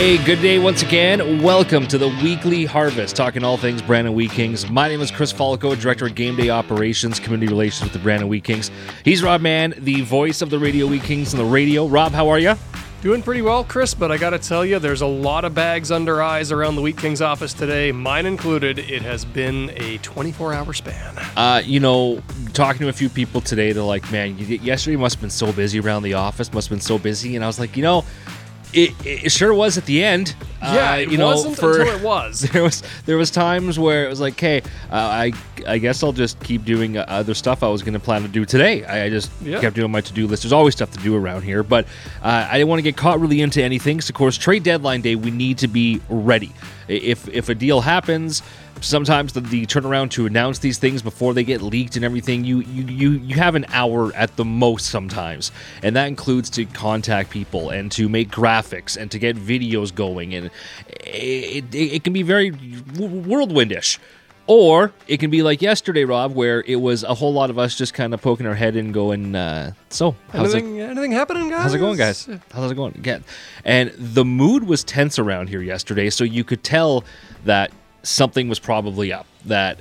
Hey, good day once again. Welcome to the weekly harvest, talking all things Brandon Wheat Kings. My name is Chris Falko, Director of Game Day Operations, Community Relations with the Brandon Wheat Kings. He's Rob Mann, the voice of the Radio Wheat Kings on the radio. Rob, how are you? Doing pretty well, Chris, but I gotta tell you, there's a lot of bags under eyes around the Wheat Kings office today, mine included. It has been a 24 hour span. Uh, you know, talking to a few people today, they're like, man, yesterday must have been so busy around the office, must have been so busy. And I was like, you know, it, it sure was at the end. Yeah, uh, it you know, wasn't for, until it was. There was there was times where it was like, hey, uh, I I guess I'll just keep doing uh, other stuff I was going to plan to do today. I, I just Yeah. kept doing my to do list. There's always stuff to do around here, but uh, I didn't want to get caught really into anything. So of course, trade deadline day, we need to be ready. If if a deal happens. Sometimes the, the turnaround to announce these things before they get leaked and everything, you, you you you have an hour at the most sometimes, and that includes to contact people and to make graphics and to get videos going, and it, it, it can be very whirlwindish. Or it can be like yesterday, Rob, where it was a whole lot of us just kind of poking our head in, going, uh, "So, how's it, Anything, anything happening, guys? how's it going, guys? How's it going?" Again, and the mood was tense around here yesterday, so you could tell that something was probably up. That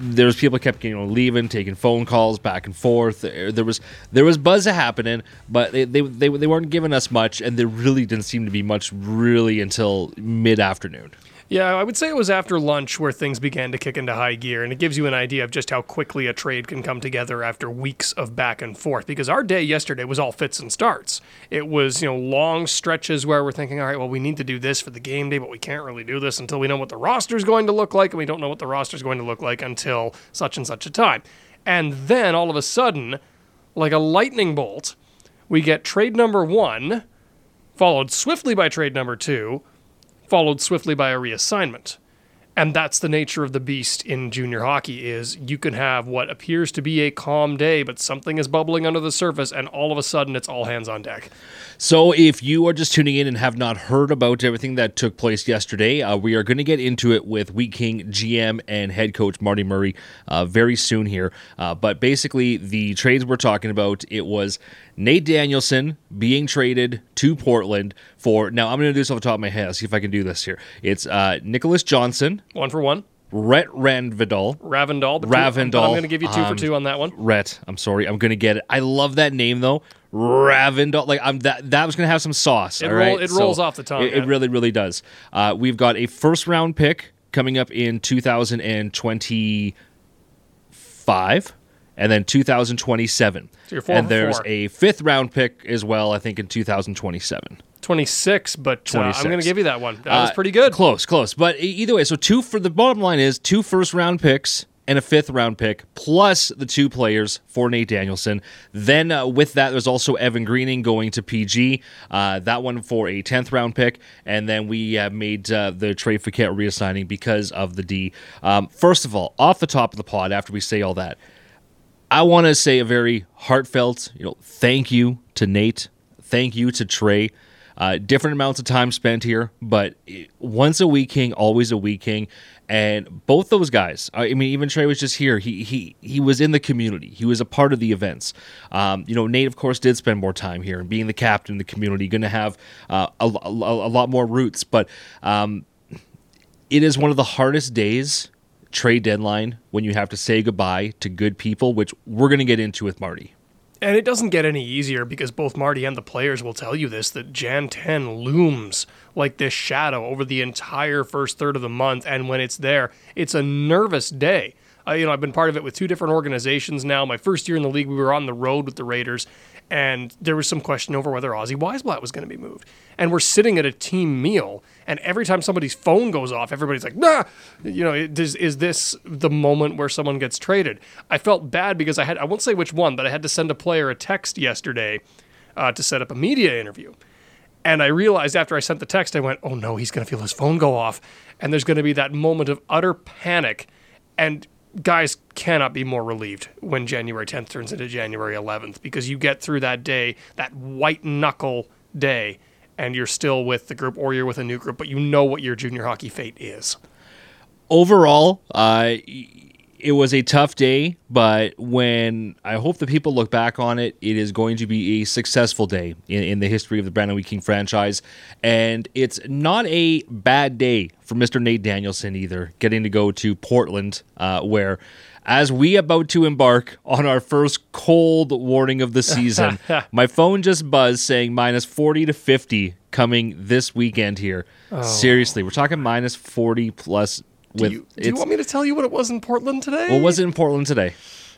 there was people kept you know leaving, taking phone calls back and forth. There, there was there was buzz happening, but they, they they they weren't giving us much, and there really didn't seem to be much really until mid afternoon. Yeah, I would say it was after lunch where things began to kick into high gear, and it gives you an idea of just how quickly a trade can come together after weeks of back and forth. Because our day yesterday was all fits and starts. It was, you know, long stretches where we're thinking, all right, well, we need to do this for the game day, but we can't really do this until we know what the roster is going to look like, and we don't know what the roster is going to look like until such and such a time. And then all of a sudden, like a lightning bolt, we get trade number one, followed swiftly by trade number two, followed swiftly by a reassignment. And that's the nature of the beast in junior hockey is you can have what appears to be a calm day, but something is bubbling under the surface, and all of a sudden it's all hands on deck. So, if you are just tuning in and have not heard about everything that took place yesterday, uh, we are going to get into it with Wheat King GM and head coach Marty Murray uh, very soon here. Uh, but basically, the trades we're talking about, it was Nate Danielson being traded to Portland for. Now, I'm going to do this off the top of my head. I'll see if I can do this here. It's uh, Nicholas Johnson, One for one. Rhett Randvidal, Ravendal. but two- I'm, going to give you two Um, for two on that one. Rhett. I'm sorry. I'm gonna get it. I love that name though. Ravendal. Like I'm that that was gonna have some sauce. It roll- right? it rolls off the tongue, It, it really, really does. Uh, we've got a first round pick coming up in 2025. And then 2027. So you're four and there's four. a fifth round pick as well, I think, in 2027. 26, but uh, I'm going to give you that one. That was Uh, pretty good. Close, close. But either way, so two for the bottom line is two first round picks and a fifth round pick plus the two players for Nate Danielson. Then uh, with that, there's also Evan Greening going to PG. Uh, that one for a tenth round pick, and then we uh, made uh, the trade for Ket reassigning because of the D. Um, first of all, off the top of the pod, after we say all that, I want to say a very heartfelt, you know, thank you to Nate, thank you to Trey. Uh, different amounts of time spent here, but once a week king, always a week king, and both those guys. I mean, even Trey was just here. He he he was in the community. He was a part of the events. Um, you know, Nate, of course, did spend more time here and being the captain of the community, going to have uh, a, a, a lot more roots. But um, it is one of the hardest days trade deadline when you have to say goodbye to good people, which we're going to get into with Marty. And it doesn't get any easier because both Marty and the players will tell you this that Jan 10 looms like this shadow over the entire first third of the month. And when it's there, it's a nervous day. Uh, you know, I've been part of it with two different organizations now. My first year in the league, we were on the road with the Raiders, and there was some question over whether Ozzy Weisblatt was going to be moved. And we're sitting at a team meal, and every time somebody's phone goes off, everybody's like, "Nah," you know, is, is this the moment where someone gets traded? I felt bad because I had I won't say which one, but I had to send a player a text yesterday uh, to set up a media interview. And I realized after I sent the text, I went, oh no, he's going to feel his phone go off. And there's going to be that moment of utter panic. And guys cannot be more relieved when January 10th turns into January 11th because you get through that day, that white knuckle day, and you're still with the group or you're with a new group, but you know what your junior hockey fate is. Overall, uh, it was a tough day, but when I hope the people look back on it, it is going to be a successful day in, in the history of the Brandon Wheat King franchise. And it's not a bad day for Mr. Nate Danielson either, getting to go to Portland, uh, where as we about to embark on our first cold warning of the season, my phone just buzzed saying minus 40 to 50 coming this weekend here. Oh. Seriously, we're talking minus 40 plus do, with, you, do you want me to tell you what it was in Portland today? What was it in Portland today?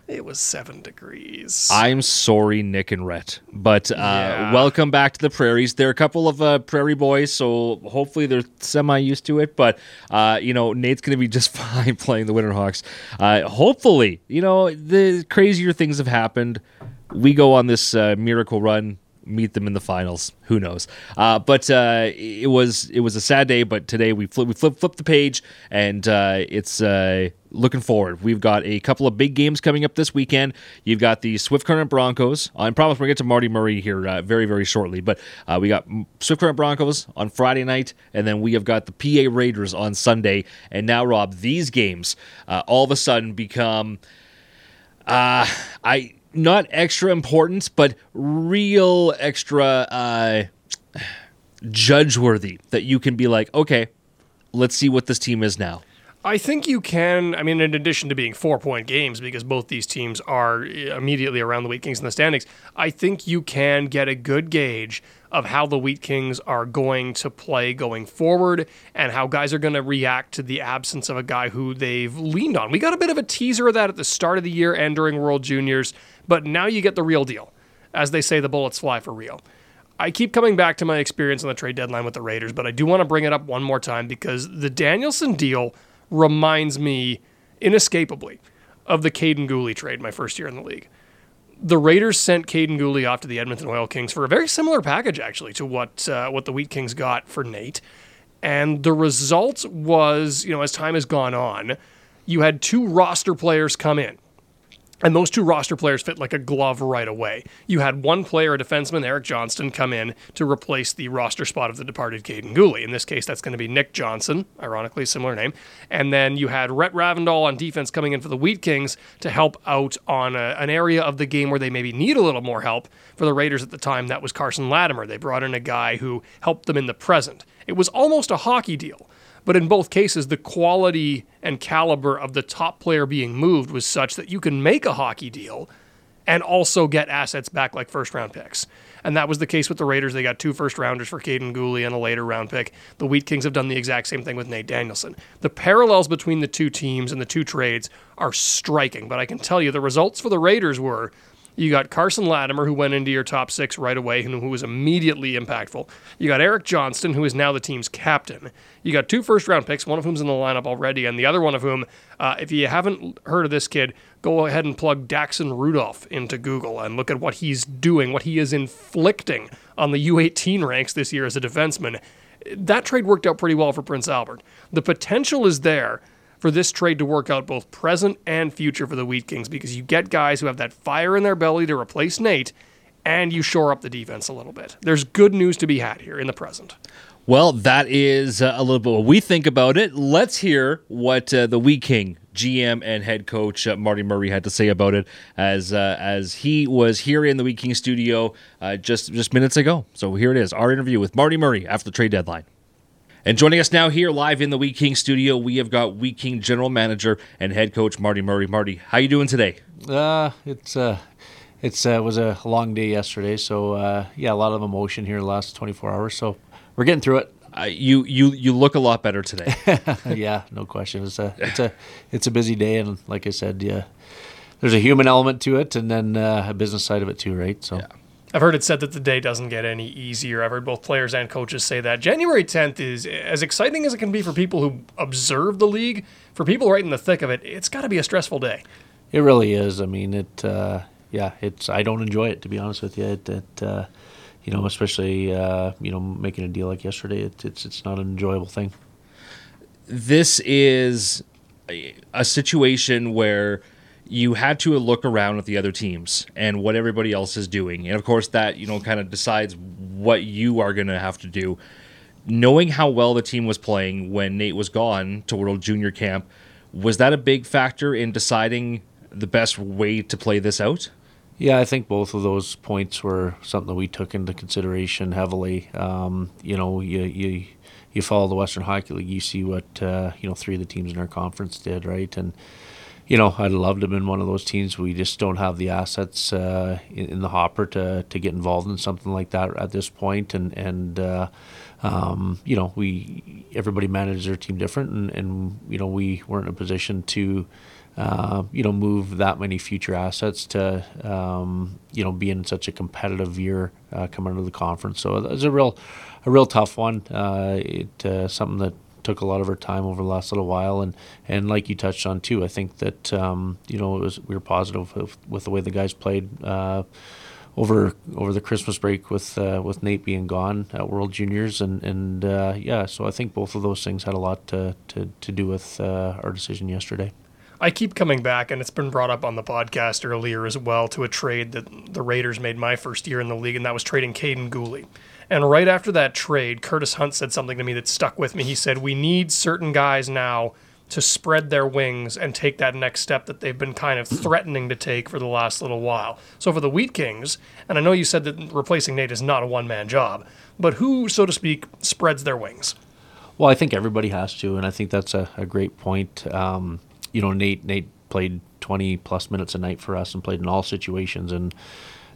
It was seven degrees. I'm sorry, Nick and Rhett, but uh, yeah. welcome back to the prairies. There are a couple of uh, prairie boys, so hopefully they're semi used to it. But uh, you know, Nate's going to be just fine playing the Winterhawks. Uh, hopefully, you know, the crazier things have happened. We go on this uh, miracle run meet them in the finals. Who knows? Uh, but uh, it was it was a sad day. But today we flip we flip flip the page, and uh, it's uh, looking forward. We've got a couple of big games coming up this weekend. You've got the Swift Current Broncos. I promise to get to Marty Murray here uh, very very shortly. But uh, we got Swift Current Broncos on Friday night, and then we have got the PA Raiders on Sunday. And now, Rob, these games all of a sudden become. I not extra importance, but real extra uh, judge worthy that you can be like, okay, let's see what this team is now. I think you can. I mean, in addition to being four point games, because both these teams are eh, immediately around the Wheat Kings in the standings, I think you can get a good gauge of how the Wheat Kings are going to play going forward and how guys are going to react to the absence of a guy who they've leaned on. We got a bit of a teaser of that at the start of the year and during World Juniors, but now you get the real deal. As they say, the bullets fly for real. I keep coming back to my experience on the trade deadline with the Raiders, but I do want to bring it up one more time because the Danielson deal reminds me inescapably of the Kaiden Guhle trade my first year in the league. The Raiders sent Kaiden Guhle off to the Edmonton Oil Kings for a very similar package, actually, to what uh, what the Wheat Kings got for Nate. And the result was, you know, as time has gone on, you had two roster players come in and those two roster players fit like a glove right away. You had one player, a defenseman, Eric Johnston, come in to replace the roster spot of the departed Kaiden Guhle. In this case, that's going to be Nick Johnson, ironically, similar name. And then you had Rhett Ravndal on defense coming in for the Wheat Kings to help out on a, an area of the game where they maybe need a little more help. For the Raiders at the time, that was Carson Latimer. They brought in a guy who helped them in the present. It was almost a hockey deal. But in both cases, the quality and caliber of the top player being moved was such that you can make a hockey deal and also get assets back like first round picks. And that was the case with the Raiders. They got two first rounders for Kaiden Guhle and a later round pick. The Wheat Kings have done the exact same thing with Nate Danielson. The parallels between the two teams and the two trades are striking, but I can tell you the results for the Raiders were you got Carson Latimer, who went into your top six right away, and who was immediately impactful. You got Eric Johnston, who is now the team's captain. You got two first round picks, one of whom's in the lineup already, and the other one of whom, uh, if you haven't heard of this kid, go ahead and plug Daxon Rudolph into Google and look at what he's doing, what he is inflicting on the U18 ranks this year as a defenseman. That trade worked out pretty well for Prince Albert. The potential is there for this trade to work out both present and future for the Wheat Kings because you get guys who have that fire in their belly to replace Nate and you shore up the defense a little bit. There's good news to be had here in the present. Well, that is uh, a little bit what we think about it. Let's hear what uh, the Wheat King GM and head coach uh, Marty Murray had to say about it as uh, as he was here in the Wheat King studio uh, just just minutes ago. So here it is, our interview with Marty Murray after the trade deadline. And joining us now here live in the Wheat King studio, we have got Wheat King general manager and head coach Marty Murray. Marty, how you doing today? Uh, it's uh, it's uh, was a long day yesterday, so uh, yeah, a lot of emotion here the last 24 hours. So we're getting through it. Uh, you you you look a lot better today. yeah, no question. It's a it's a it's a busy day, and like I said, yeah, there's a human element to it, and then uh, a business side of it too, right? So. Yeah. I've heard it said that the day doesn't get any easier. I've heard both players and coaches say that. January 10th is as exciting as it can be for people who observe the league. For people right in the thick of it, it's got to be a stressful day. It really is. I mean, it. Uh, yeah, it's. I don't enjoy it to be honest with you. It. it uh, you know, especially uh, you know making a deal like yesterday, it, it's it's not an enjoyable thing. This is a, a situation where you had to look around at the other teams and what everybody else is doing, and of course that you know kind of decides what you are going to have to do. Knowing how well the team was playing when Nate was gone to World Junior Camp, was that a big factor in deciding the best way to play this out? Yeah, I think both of those points were something that we took into consideration heavily. Um, you know, you, you you follow the Western Hockey League, you see what uh, you know three of the teams in our conference did, right? And you know, I'd love to have been one of those teams. We just don't have the assets uh, in, in, the hopper to, to get involved in something like that at this point. And and uh, um, you know, we everybody manages their team different, and, and you know, we weren't in a position to uh, you know, move that many future assets to, um, you know, be in such a competitive year uh, coming into the conference. So it was a real, a real tough one. Uh, it uh, something that took a lot of her time over the last little while, and and like you touched on too, I think that um, you know it was we were positive with, with the way the guys played. Uh, over over the Christmas break with uh, with Nate being gone at World Juniors and and uh, yeah, so I think both of those things had a lot to to, to do with uh, our decision yesterday. I keep coming back, and it's been brought up on the podcast earlier as well, to a trade that the Raiders made my first year in the league, and that was trading Kaiden Guhle. And right after that trade, Curtis Hunt said something to me that stuck with me. He said, We need certain guys now to spread their wings and take that next step that they've been kind of threatening to take for the last little while. So for the Wheat Kings, and I know you said that replacing Nate is not a one man job, but who, so to speak, spreads their wings? Well, I think everybody has to, and I think that's a, a great point. Um, you know, Nate Nate played 20 plus minutes a night for us and played in all situations and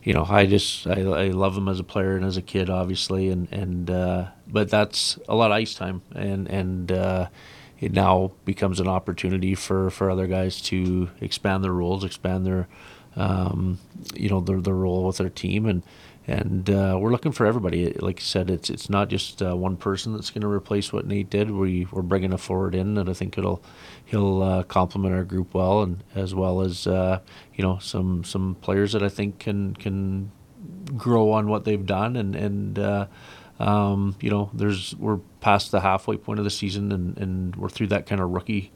you know, I just I, I love him as a player and as a kid, obviously, and and uh, but that's a lot of ice time, and and uh, it now becomes an opportunity for, for other guys to expand their roles, expand their um, you know their their role with their team, and and uh, we're looking for everybody. Like I said, it's it's not just uh, one person that's going to replace what Nate did. We we're bringing a forward in, and I think it'll he'll uh, complement our group well, and as well as uh, you know some some players that I think can can grow on what they've done, and and uh, um, you know there's we're past the halfway point of the season, and, and we're through that kind of rookie.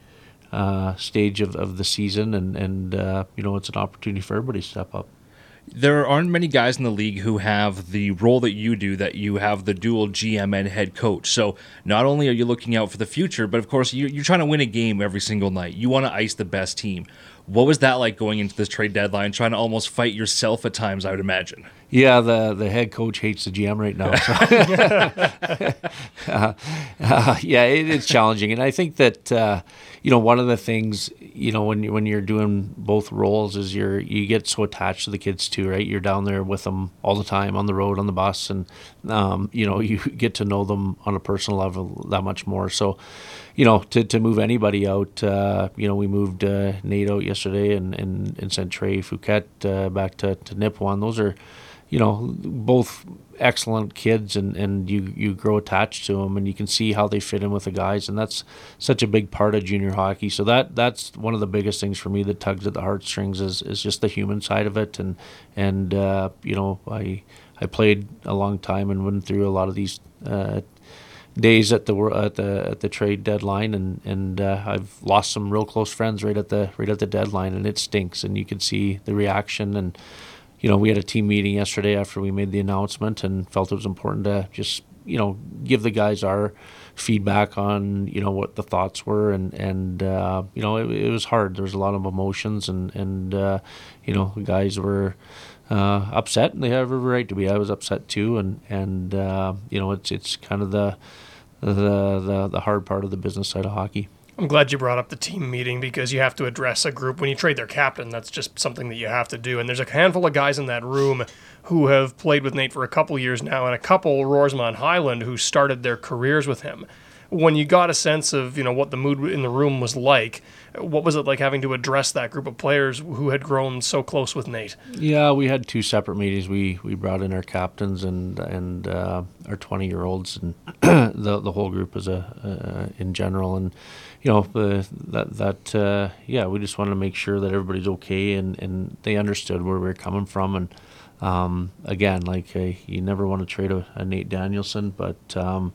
Uh, stage of, of the season and and you know it's an opportunity for everybody to step up there aren't many guys in the league who have the role that you do that you have the dual gm and head coach. So not only are you looking out for the future but of course you're, you're trying to win a game every single night. You want to ice the best team what was that like going into this trade deadline trying to almost fight yourself at times i would imagine yeah, the the head coach hates the GM right now. So. uh, uh, yeah, it, it's challenging, and I think that uh, you know one of the things you know when you, when you're doing both roles is you're you get so attached to the kids too, right? You're down there with them all the time on the road on the bus, and um, you know you get to know them on a personal level that much more. So you know, to, to move anybody out, uh, you know, we moved uh, Nate out yesterday and, and, and sent Trey Fouquet uh, back to, to Nipawin. Those are, you know, both excellent kids and, and you, you grow attached to them and you can see how they fit in with the guys. And that's such a big part of junior hockey. So that, that's one of the biggest things for me that tugs at the heartstrings is, is just the human side of it. And, and, uh, you know, I, I played a long time and went through a lot of these, uh, days at the at the at the trade deadline, and and uh, I've lost some real close friends right at the right at the deadline, and it stinks. And you can see the reaction, and you know, we had a team meeting yesterday after we made the announcement and felt it was important to just, you know, give the guys our feedback on, you know, what the thoughts were. And, and uh, you know, it, it, was hard. There was a lot of emotions and, and uh, you know, the guys were uh, upset and they have every right to be. I was upset too. And, and uh, you know, it's, it's kind of the, the, the, the hard part of the business side of hockey. I'm glad you brought up the team meeting because you have to address a group. When you trade their captain, that's just something that you have to do. And there's a handful of guys in that room who have played with Nate for a couple years now, and a couple, Roersma Hyland, who started their careers with him. When you got a sense of you know what the mood in the room was like, what was it like having to address that group of players who had grown so close with Nate? Yeah, we had two separate meetings. We we brought in our captains and and uh, our 20 year olds and the the whole group as a uh, in general and you know, uh, that that uh, yeah, we just wanted to make sure that everybody's okay and, and they understood where we are coming from and um, again, like uh, you never want to trade a, a Nate Danielson, but um,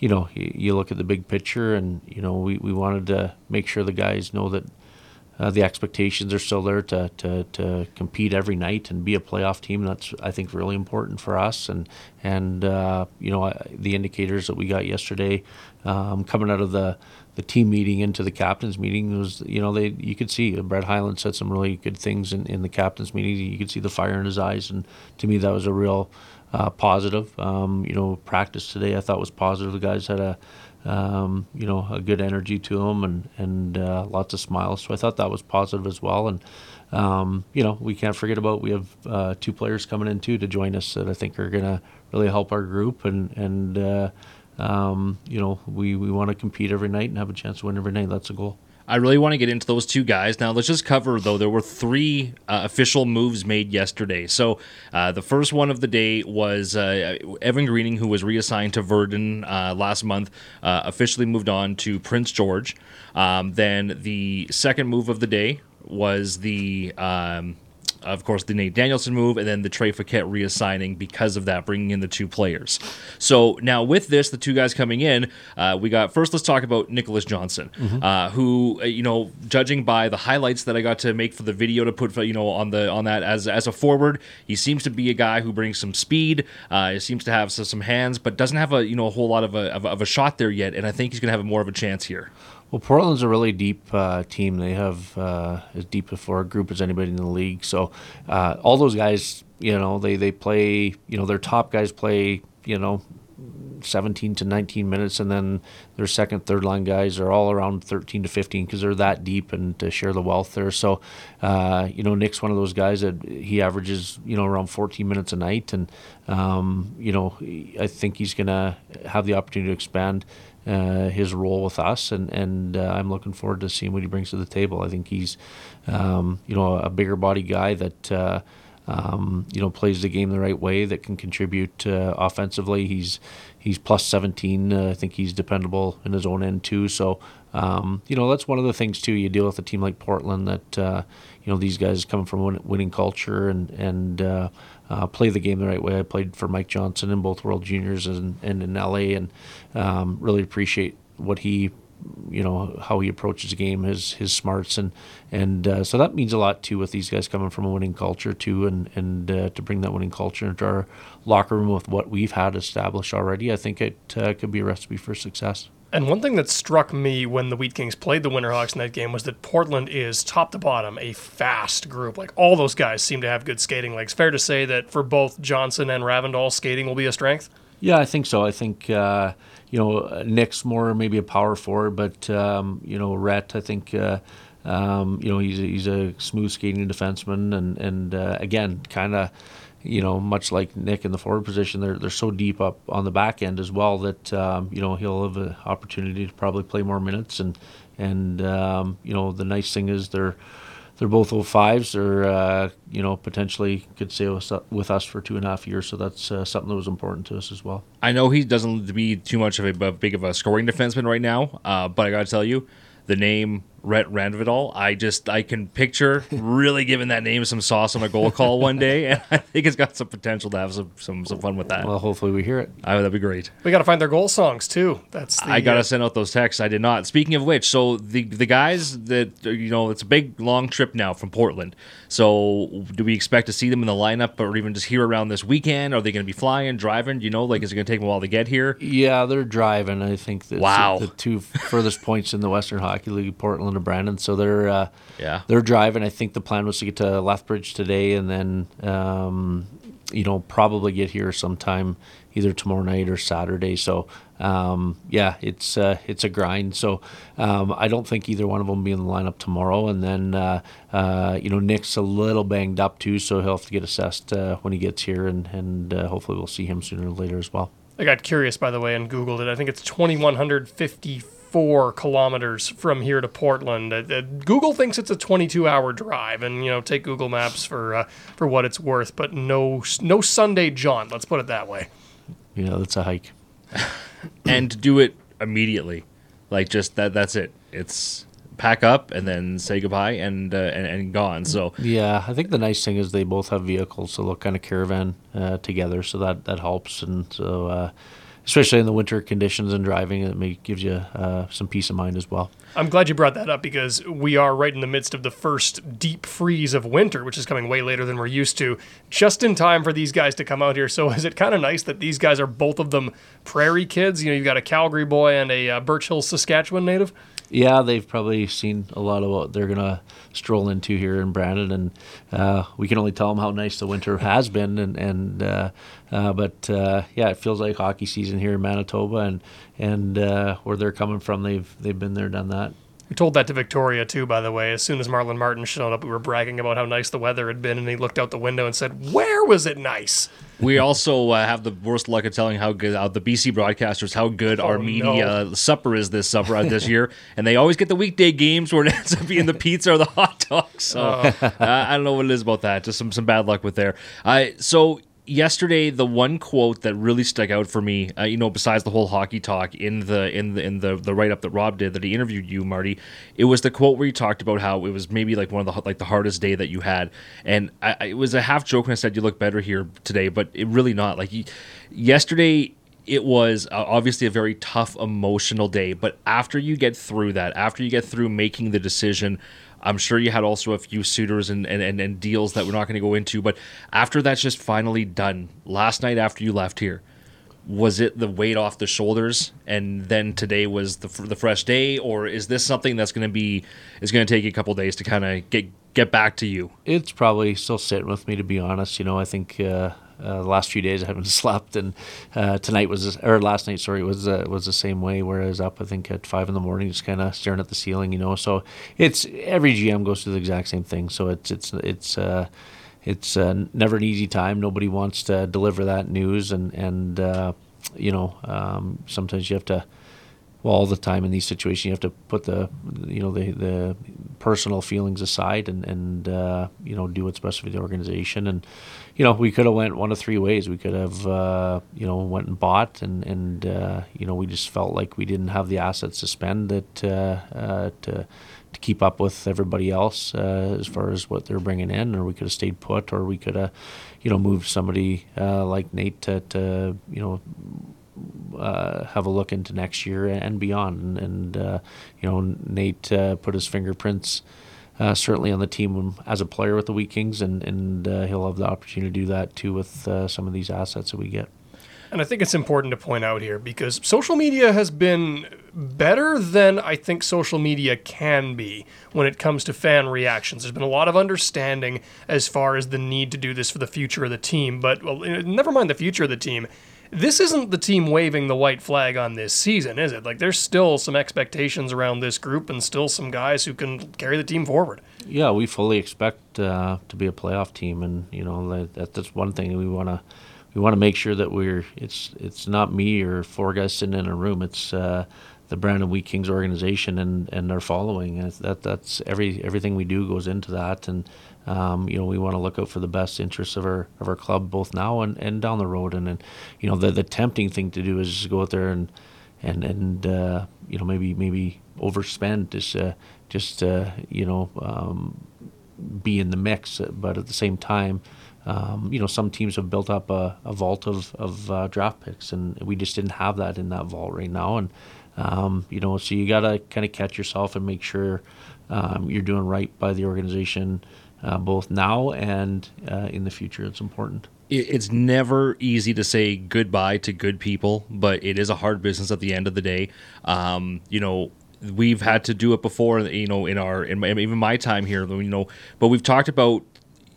you know, you, you, look at the big picture, and you know, we, we wanted to make sure the guys know that uh, the expectations are still there to, to, to compete every night and be a playoff team. That's I think really important for us, and and uh, you know, the indicators that we got yesterday um, coming out of the the team meeting into the captains meeting was you know they you could see Brett Hyland said some really good things in, in the captains meeting. You could see the fire in his eyes, and to me that was a real uh, positive. Um, you know, practice today I thought was positive. The guys had a um, you know a good energy to them and and uh, lots of smiles. So I thought that was positive as well. And um, you know we can't forget about we have uh, two players coming in too to join us that I think are to really help our group and and uh, um, you know, we, we want to compete every night and have a chance to win every night. That's the goal. I really want to get into those two guys. Now, let's just cover, though, there were three uh, official moves made yesterday. So, uh, the first one of the day was uh, Evan Greening, who was reassigned to Virden uh, last month, uh, officially moved on to Prince George. Um, then, the second move of the day was the. Um, of course, the Nate Danielson move, and then the Trey Fouquet reassigning because of that, bringing in the two players. So now with this, the two guys coming in, uh, we got first. Let's talk about Nicholas Johnson, mm-hmm. uh, who uh, you know, judging by the highlights that I got to make for the video to put, you know, on the on that as as a forward, he seems to be a guy who brings some speed. Uh, he seems to have some hands, but doesn't have a you know a whole lot of a, of a, of a shot there yet. And I think he's going to have more of a chance here. Well, Portland's a really deep uh, team. They have uh, as deep a a group as anybody in the league. So uh, all those guys, you know, they they play. You know, their top guys play. You know, 17 to 19 minutes, and then their second, third line guys are all around 13 to 15 because they're that deep and to share the wealth there. So, uh, you know, Nick's one of those guys that he averages, you know, around 14 minutes a night, and um, you know, I think he's going to have the opportunity to expand uh, his role with us, and and uh, I'm looking forward to seeing what he brings to the table. I think he's, um, you know, a bigger body guy that. Uh, um, you know, plays the game the right way that can contribute uh, offensively. He's he's plus 17. Uh, I think he's dependable in his own end too. So, um, you know, that's one of the things too. You deal with a team like Portland that uh, you know these guys come from winning culture and and uh, play the game the right way. I played for Mike Johnston in both World Juniors and, and in LA, and um, really appreciate what he, you know, how he approaches the game, his his smarts, and and uh, so that means a lot too with these guys coming from a winning culture too, and and uh, to bring that winning culture into our locker room with what we've had established already, I think it uh, could be a recipe for success. And one thing that struck me when the Wheat Kings played the Winterhawks in that game was that Portland is top to bottom a fast group. Like all those guys seem to have good skating legs. Fair to say that for both Johnson and Ravndal, skating will be a strength. Yeah, I think so. I think uh, you know Nick's more maybe a power forward, but um, you know Rhett, I think. Uh, um, you know he's a, he's a smooth skating defenseman, and and uh, again, kind of you know, much like Nick in the forward position, they're they're so deep up on the back end as well that um, you know he'll have an opportunity to probably play more minutes and and um, you know the nice thing is they're they're both 05s. They're uh, you know potentially could stay with us for two and a half years, so that's uh, something that was important to us as well. I know he doesn't to be too much of a, big of a scoring defenseman right now, uh, but I got to tell you, the name Rhett Ravndal. I just I can picture really giving that name some sauce on a goal call one day, and I think it's got some potential to have some some, some fun with that. Well, hopefully we hear it. Oh, that'd be great. We got to find their goal songs too. That's the, I got to uh, send out those texts. I did not. Speaking of which, so the the guys that you know, it's a big long trip now from Portland. So do we expect to see them in the lineup, or even just here around this weekend? Are they going to be flying, driving? You know, like is it going to take them a while to get here? Yeah, they're driving. I think. wow. The two furthest points in the Western Hockey League, Portland and Brandon. So they're they're uh, yeah they're driving. I think the plan was to get to Lethbridge today, and then um, you know probably get here sometime either tomorrow night or Saturday. So um, yeah, it's uh, it's a grind. So um, I don't think either one of them will be in the lineup tomorrow. And then uh, uh, you know Nick's a little banged up too, so he'll have to get assessed uh, when he gets here, and and uh, hopefully we'll see him sooner or later as well. I got curious by the way and googled it. I think it's twenty one hundred fifty four kilometers from here to Portland. Uh, uh, Google thinks it's a 22 hour drive, and you know, take Google Maps for uh, for what it's worth. But no, no Sunday jaunt. Let's put it that way. Yeah, that's a hike. and do it immediately, like just that. That's it. It's pack up and then say goodbye and uh, and, and gone. So Yeah, I think the nice thing is they both have vehicles, so they'll kind of caravan uh, together, so that that helps. And so, uh, especially in the winter conditions and driving, it may gives you uh, some peace of mind as well. I'm glad you brought that up because we are right in the midst of the first deep freeze of winter, which is coming way later than we're used to, just in time for these guys to come out here. So is it kind of nice that these guys are both of them prairie kids? You know, you've got a Calgary boy and a uh, Birch Hill, Saskatchewan native. Yeah, they've probably seen a lot of what they're gonna stroll into here in Brandon, and uh, we can only tell them how nice the winter has been. And and uh, uh, but uh, yeah, it feels like hockey season here in Manitoba, and and uh, where they're coming from, they've they've been there, done that. We told that to Victoria too, by the way. As soon as Marlon Martin showed up, we were bragging about how nice the weather had been, and he looked out the window and said, "Where was it nice?" we also uh, have the worst luck of telling how good uh, the BC broadcasters how good our Oh, media supper is this supper uh, this year, and they always get the weekday games where it ends up being the pizza or the hot dogs. So uh, I don't know what it is about that. Just some some bad luck with there. Uh, so yesterday the one quote that really stuck out for me uh, you know besides the whole hockey talk in the in the in the, the write-up that rob did that he interviewed you marty it was the quote where you talked about how it was maybe like one of the like the hardest day that you had. And I- it was a half joke when i said you look better here today but it really not. Like you, yesterday it was uh, obviously a very tough emotional day but after you get through that after you get through making the decision i'm sure you had also a few suitors and, and, and, and deals that we're not going to go into but after that's just finally done last night after you left here was it the weight off the shoulders and then today was the, the fresh day or is this something that's going to be is going to take a couple days to kind of get get back to you It's probably still sitting with me to be honest. You know, I think uh, the last few days I haven't slept, and uh, tonight was or last night, sorry, was uh, was the same way. Where I was up, I think at five in the morning, just kind of staring at the ceiling. You know, so it's every GM goes through the exact same thing. So it's it's it's. Uh, it's uh, never an easy time. Nobody wants to deliver that news, and and uh, you know um, sometimes you have to well, all the time in these situations, you have to put the, you know, the the personal feelings aside and and uh, you know do what's best for the organization. And you know, we could have went one of three ways. We could have, uh, you know, went and bought, and and uh, you know, we just felt like we didn't have the assets to spend that uh, uh, to to keep up with everybody else uh, as far as what they're bringing in, or we could have stayed put, or we could have, you know, moved somebody like Nate to, to you know uh, have a look into next year and beyond. And, uh, you know, Nate uh, put his fingerprints certainly on the team as a player with the Wheat Kings, and and he'll have the opportunity to do that too with some of these assets that we get. And I think it's important to point out here because social media has been better than I think social media can be when it comes to fan reactions. There's been a lot of understanding as far as the need to do this for the future of the team, but well, never mind the future of the team. This isn't the team waving the white flag on this season, is it? Like there's still some expectations around this group and still some guys who can carry the team forward. Yeah, we fully expect uh, to be a playoff team, and you know that, that that's one thing we want to we want to make sure that we're it's it's not me or four guys sitting in a room. It's uh, the Brandon Wheat Kings organization and and their following. And that that's every everything we do goes into that, and um, you know we want to look out for the best interests of our of our club both now and, and down the road. And, and you know the the tempting thing to do is just go out there and and and uh, you know maybe maybe overspend just uh, just uh, you know um, be in the mix, but at the same time, um, you know, some teams have built up a, a vault of, of uh, draft picks, and we just didn't have that in that vault right now. And um, you know, so you got to kind of catch yourself and make sure um, you're doing right by the organization, uh, both now and uh, in the future. It's important. it's never easy to say goodbye to good people, but it is a hard business at the end of the day. Um, you know, we've had to do it before. You know, in our in my, even my time here, you know, but we've talked about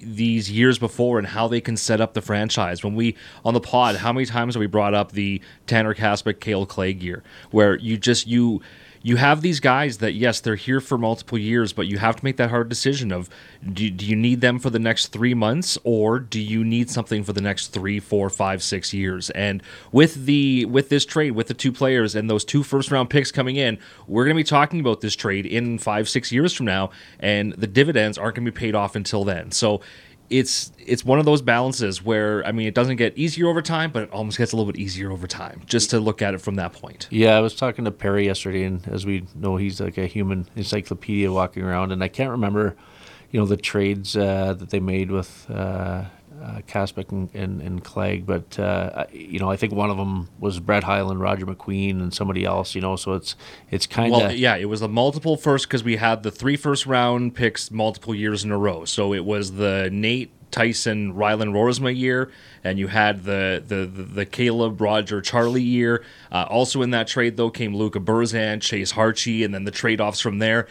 these years before and how they can set up the franchise. When we on the pod, how many times have we brought up the Tanner Kaspick, Kale Clague, where you just you you have these guys that yes they're here for multiple years but you have to make that hard decision of do, do you need them for the next three months or do you need something for the next three four five six years? And with the with this trade with the two players and those two first round picks coming in we're going to be talking about this trade in five six years from now and the dividends aren't going to be paid off until then. So it's it's one of those balances where I mean it doesn't get easier over time, but it almost gets a little bit easier over time. Just to look at it from that point. Yeah, I was talking to Perry yesterday, and as we know, he's like a human encyclopedia walking around, and I can't remember, you know, the trades uh, that they made with. Uh, uh, and, and, and Clague, but uh, you know I think one of them was Brett Hyland, Roger McQueen, and somebody else. You know, so it's it's kind of well, yeah. It was a multiple first because we had the three first round picks multiple years in a row. So it was the Nate Tyson, Rylan Roersma year, and you had the the the, Caleb Roger Charlie year. Uh, also in that trade though came Luca Burzan, Chase Harchie, and then the trade offs from there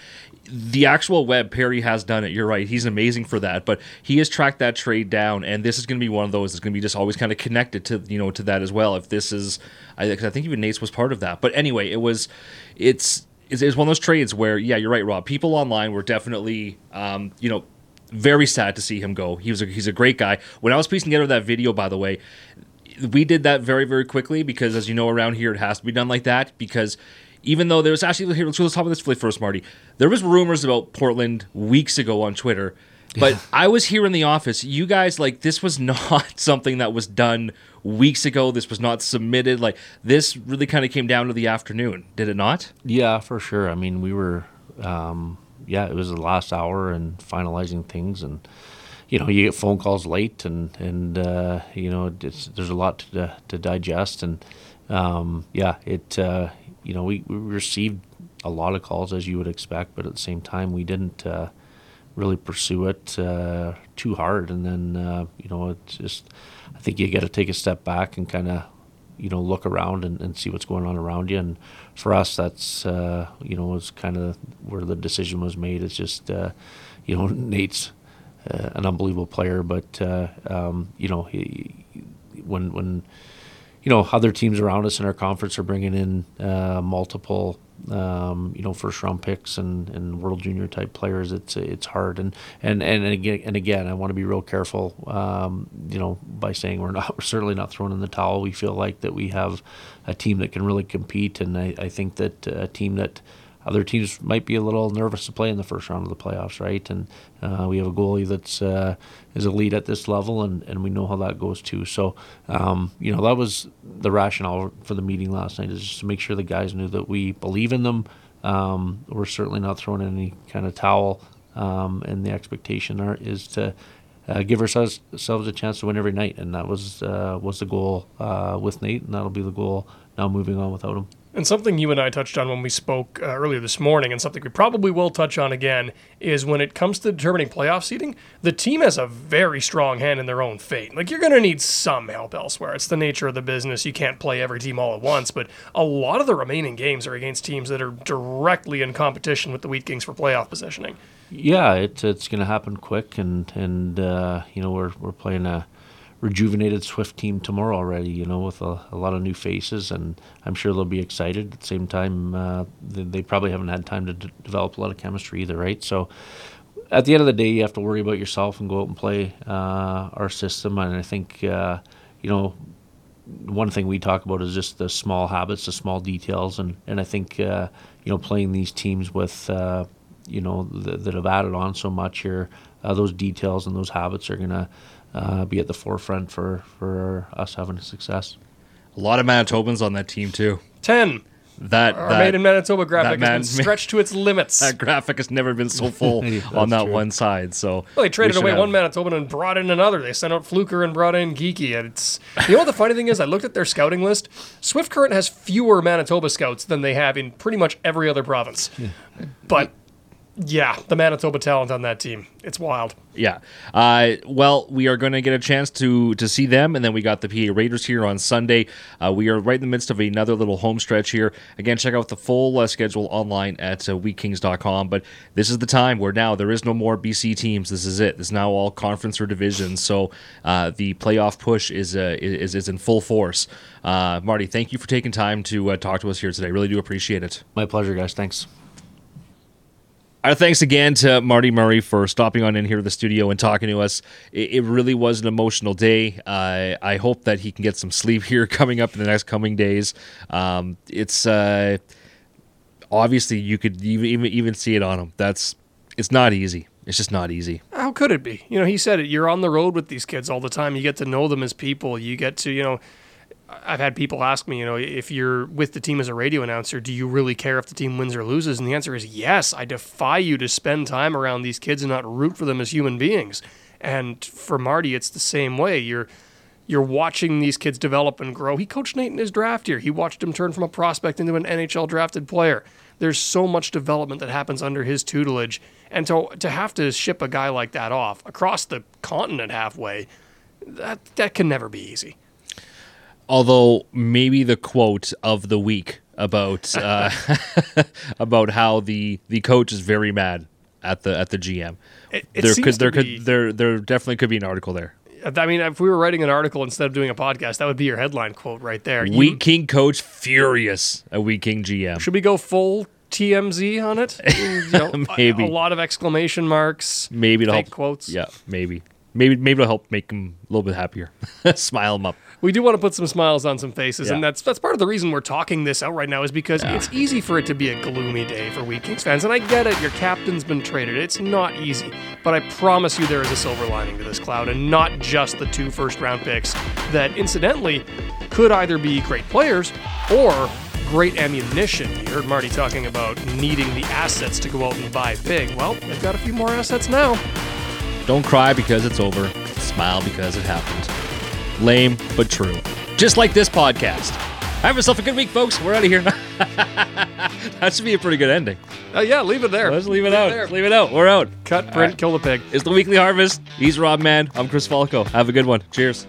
the actual web Perry has done it. You're right. He's amazing for that. But he has tracked that trade down, and this is going to be one of those that's going to be just always kind of connected to you know to that as well. If this is, I, I think even Nate's was part of that. But anyway, it was, it's, it's one of those trades where yeah, you're right, Rob. People online were definitely um, you know very sad to see him go. He was a, he's a great guy. When I was piecing together that video, by the way, we did that very very quickly because as you know around here it has to be done like that because even though there was actually here, let's talk about this first, Marty. There was rumors about Portland weeks ago on Twitter, but yeah. I was here in the office. You guys like this was not something that was done weeks ago. This was not submitted. Like this really kind of came down to the afternoon, did it not? Yeah, for sure. I mean, we were, um, yeah, it was the last hour and finalizing things and you know you get phone calls late and and uh, you know there's a lot to, to digest and um, yeah it uh, you know, we, we received a lot of calls as you would expect, but at the same time, we didn't uh, really pursue it uh, too hard. And then, uh, you know, it's just, I think you got to take a step back and kind of, you know, look around and, and see what's going on around you. And for us, that's, uh, you know, was kind of where the decision was made. It's just, uh, you know, Nate's uh, an unbelievable player, but, um, you know, he, when, when, you know, other teams around us in our conference are bringing in uh, multiple, um, you know, first round picks and, and world junior type players. It's it's hard, and and and again, and again, I want to be real careful, um, you know, by saying we're not we're certainly not throwing in the towel. We feel like that we have a team that can really compete, and I, I think that a team that other teams might be a little nervous to play in the first round of the playoffs, right? And uh, we have a goalie that's uh, is elite at this level, and, and we know how that goes too. So, um, you know, that was the rationale for the meeting last night is just to make sure the guys knew that we believe in them. Um, we're certainly not throwing any kind of towel, um, and the expectation are, is to uh, give ourselves, ourselves a chance to win every night, and that was uh, was the goal uh, with Nate, and that'll be the goal now moving on without him. And something you and I touched on when we spoke uh, earlier this morning, and something we probably will touch on again, is when it comes to determining playoff seeding, the team has a very strong hand in their own fate. Like, you're going to need some help elsewhere. It's the nature of the business. You can't play every team all at once, but a lot of the remaining games are against teams that are directly in competition with the Wheat Kings for playoff positioning. Yeah, it, it's going to happen quick, and, and uh, you know, we're, we're playing a rejuvenated Swift team tomorrow already, you know, with a, a, lot of new faces, and I'm sure they'll be excited. At the same time, uh, they, they, probably haven't had time to d- develop a lot of chemistry either, right? So at the end of the day, you have to worry about yourself and go out and play uh, our system. And I think, uh, you know, one thing we talk about is just the small habits, the small details, and and I think uh, you know playing these teams with uh, you know th- that have added on so much here, uh, those details and those habits are gonna uh, be at the forefront for, for us having success. A lot of Manitobans on that team too. Ten. That, Our that made in Manitoba graphic man, has been stretched to its limits. That graphic has never been so full on that true. one side. So well, they traded we away have... one Manitoban and brought in another. They sent out Fluker and brought in Geeky. And it's you know what the funny thing is? I looked at their scouting list. Swift Current has fewer Manitoba scouts than they have in pretty much every other province. Yeah. But yeah, the Manitoba talent on that team. It's wild. Yeah. Uh, well, we are going to get a chance to to see them, and then we got the PA Raiders here on Sunday. Uh, we are right in the midst of another little home stretch here. Again, check out the full uh, schedule online at uh, wheatkings.com. But this is the time where now there is no more BC teams. This is it. This is now all conference or division. So uh, the playoff push is, uh, is is in full force. Uh, Marty, thank you for taking time to uh, talk to us here today. Really do appreciate it. My pleasure, guys. Thanks. Our thanks again to Marty Murray for stopping on in here to the studio and talking to us. It, it really was an emotional day. Uh, I hope that he can get some sleep here coming up in the next coming days. Um, it's uh, obviously you could even, even even see it on him. That's it's not easy. It's just not easy. How could it be? You know, he said it. You're on the road with these kids all the time. You get to know them as people. You get to, you know, I've had people ask me, you know, if you're with the team as a radio announcer, do you really care if the team wins or loses? And the answer is yes. I defy you to spend time around these kids and not root for them as human beings. And for Marty, it's the same way. You're you're watching these kids develop and grow. He coached Nate in his draft year. He watched him turn from a prospect into an NHL drafted player. There's so much development that happens under his tutelage. And to, to have to ship a guy like that off across the continent halfway, that, that can never be easy. Although maybe the quote of the week about uh, about how the the coach is very mad at the at the GM. It, it there could to there be- could there there definitely could be an article there. I mean, if we were writing an article instead of doing a podcast, that would be your headline quote right there. You- Wheat King coach furious at Wheat King GM. should we go full TMZ on it? You know, a- Maybe. A, lot of exclamation marks, Maybe it'll help. quotes. Yeah, maybe. Maybe maybe it'll help make him a little bit happier. Smile him up. We do want to put some smiles on some faces, and that's that's part of the reason we're talking this out right now is because it's easy for it to be a gloomy day for Wheat Kings fans, and I get it. Your captain's been traded; it's not easy, but I promise you there is a silver lining to this cloud, and not just the two first-round picks that, incidentally, could either be great players or great ammunition. You heard Marty talking about needing the assets to go out and buy big. Well, they've got a few more assets now. Don't cry because it's over. Smile because it happened. Lame but true. Just like this podcast. Have yourself a good week, folks. We're out of here. that should be a pretty good ending. Uh, yeah, leave it there. Let's leave it Leave out. there. Leave it out. We're out. Cut, print, kill the pig. It's the weekly harvest. He's Rob Man. I'm Chris Falko. Have a good one. Cheers.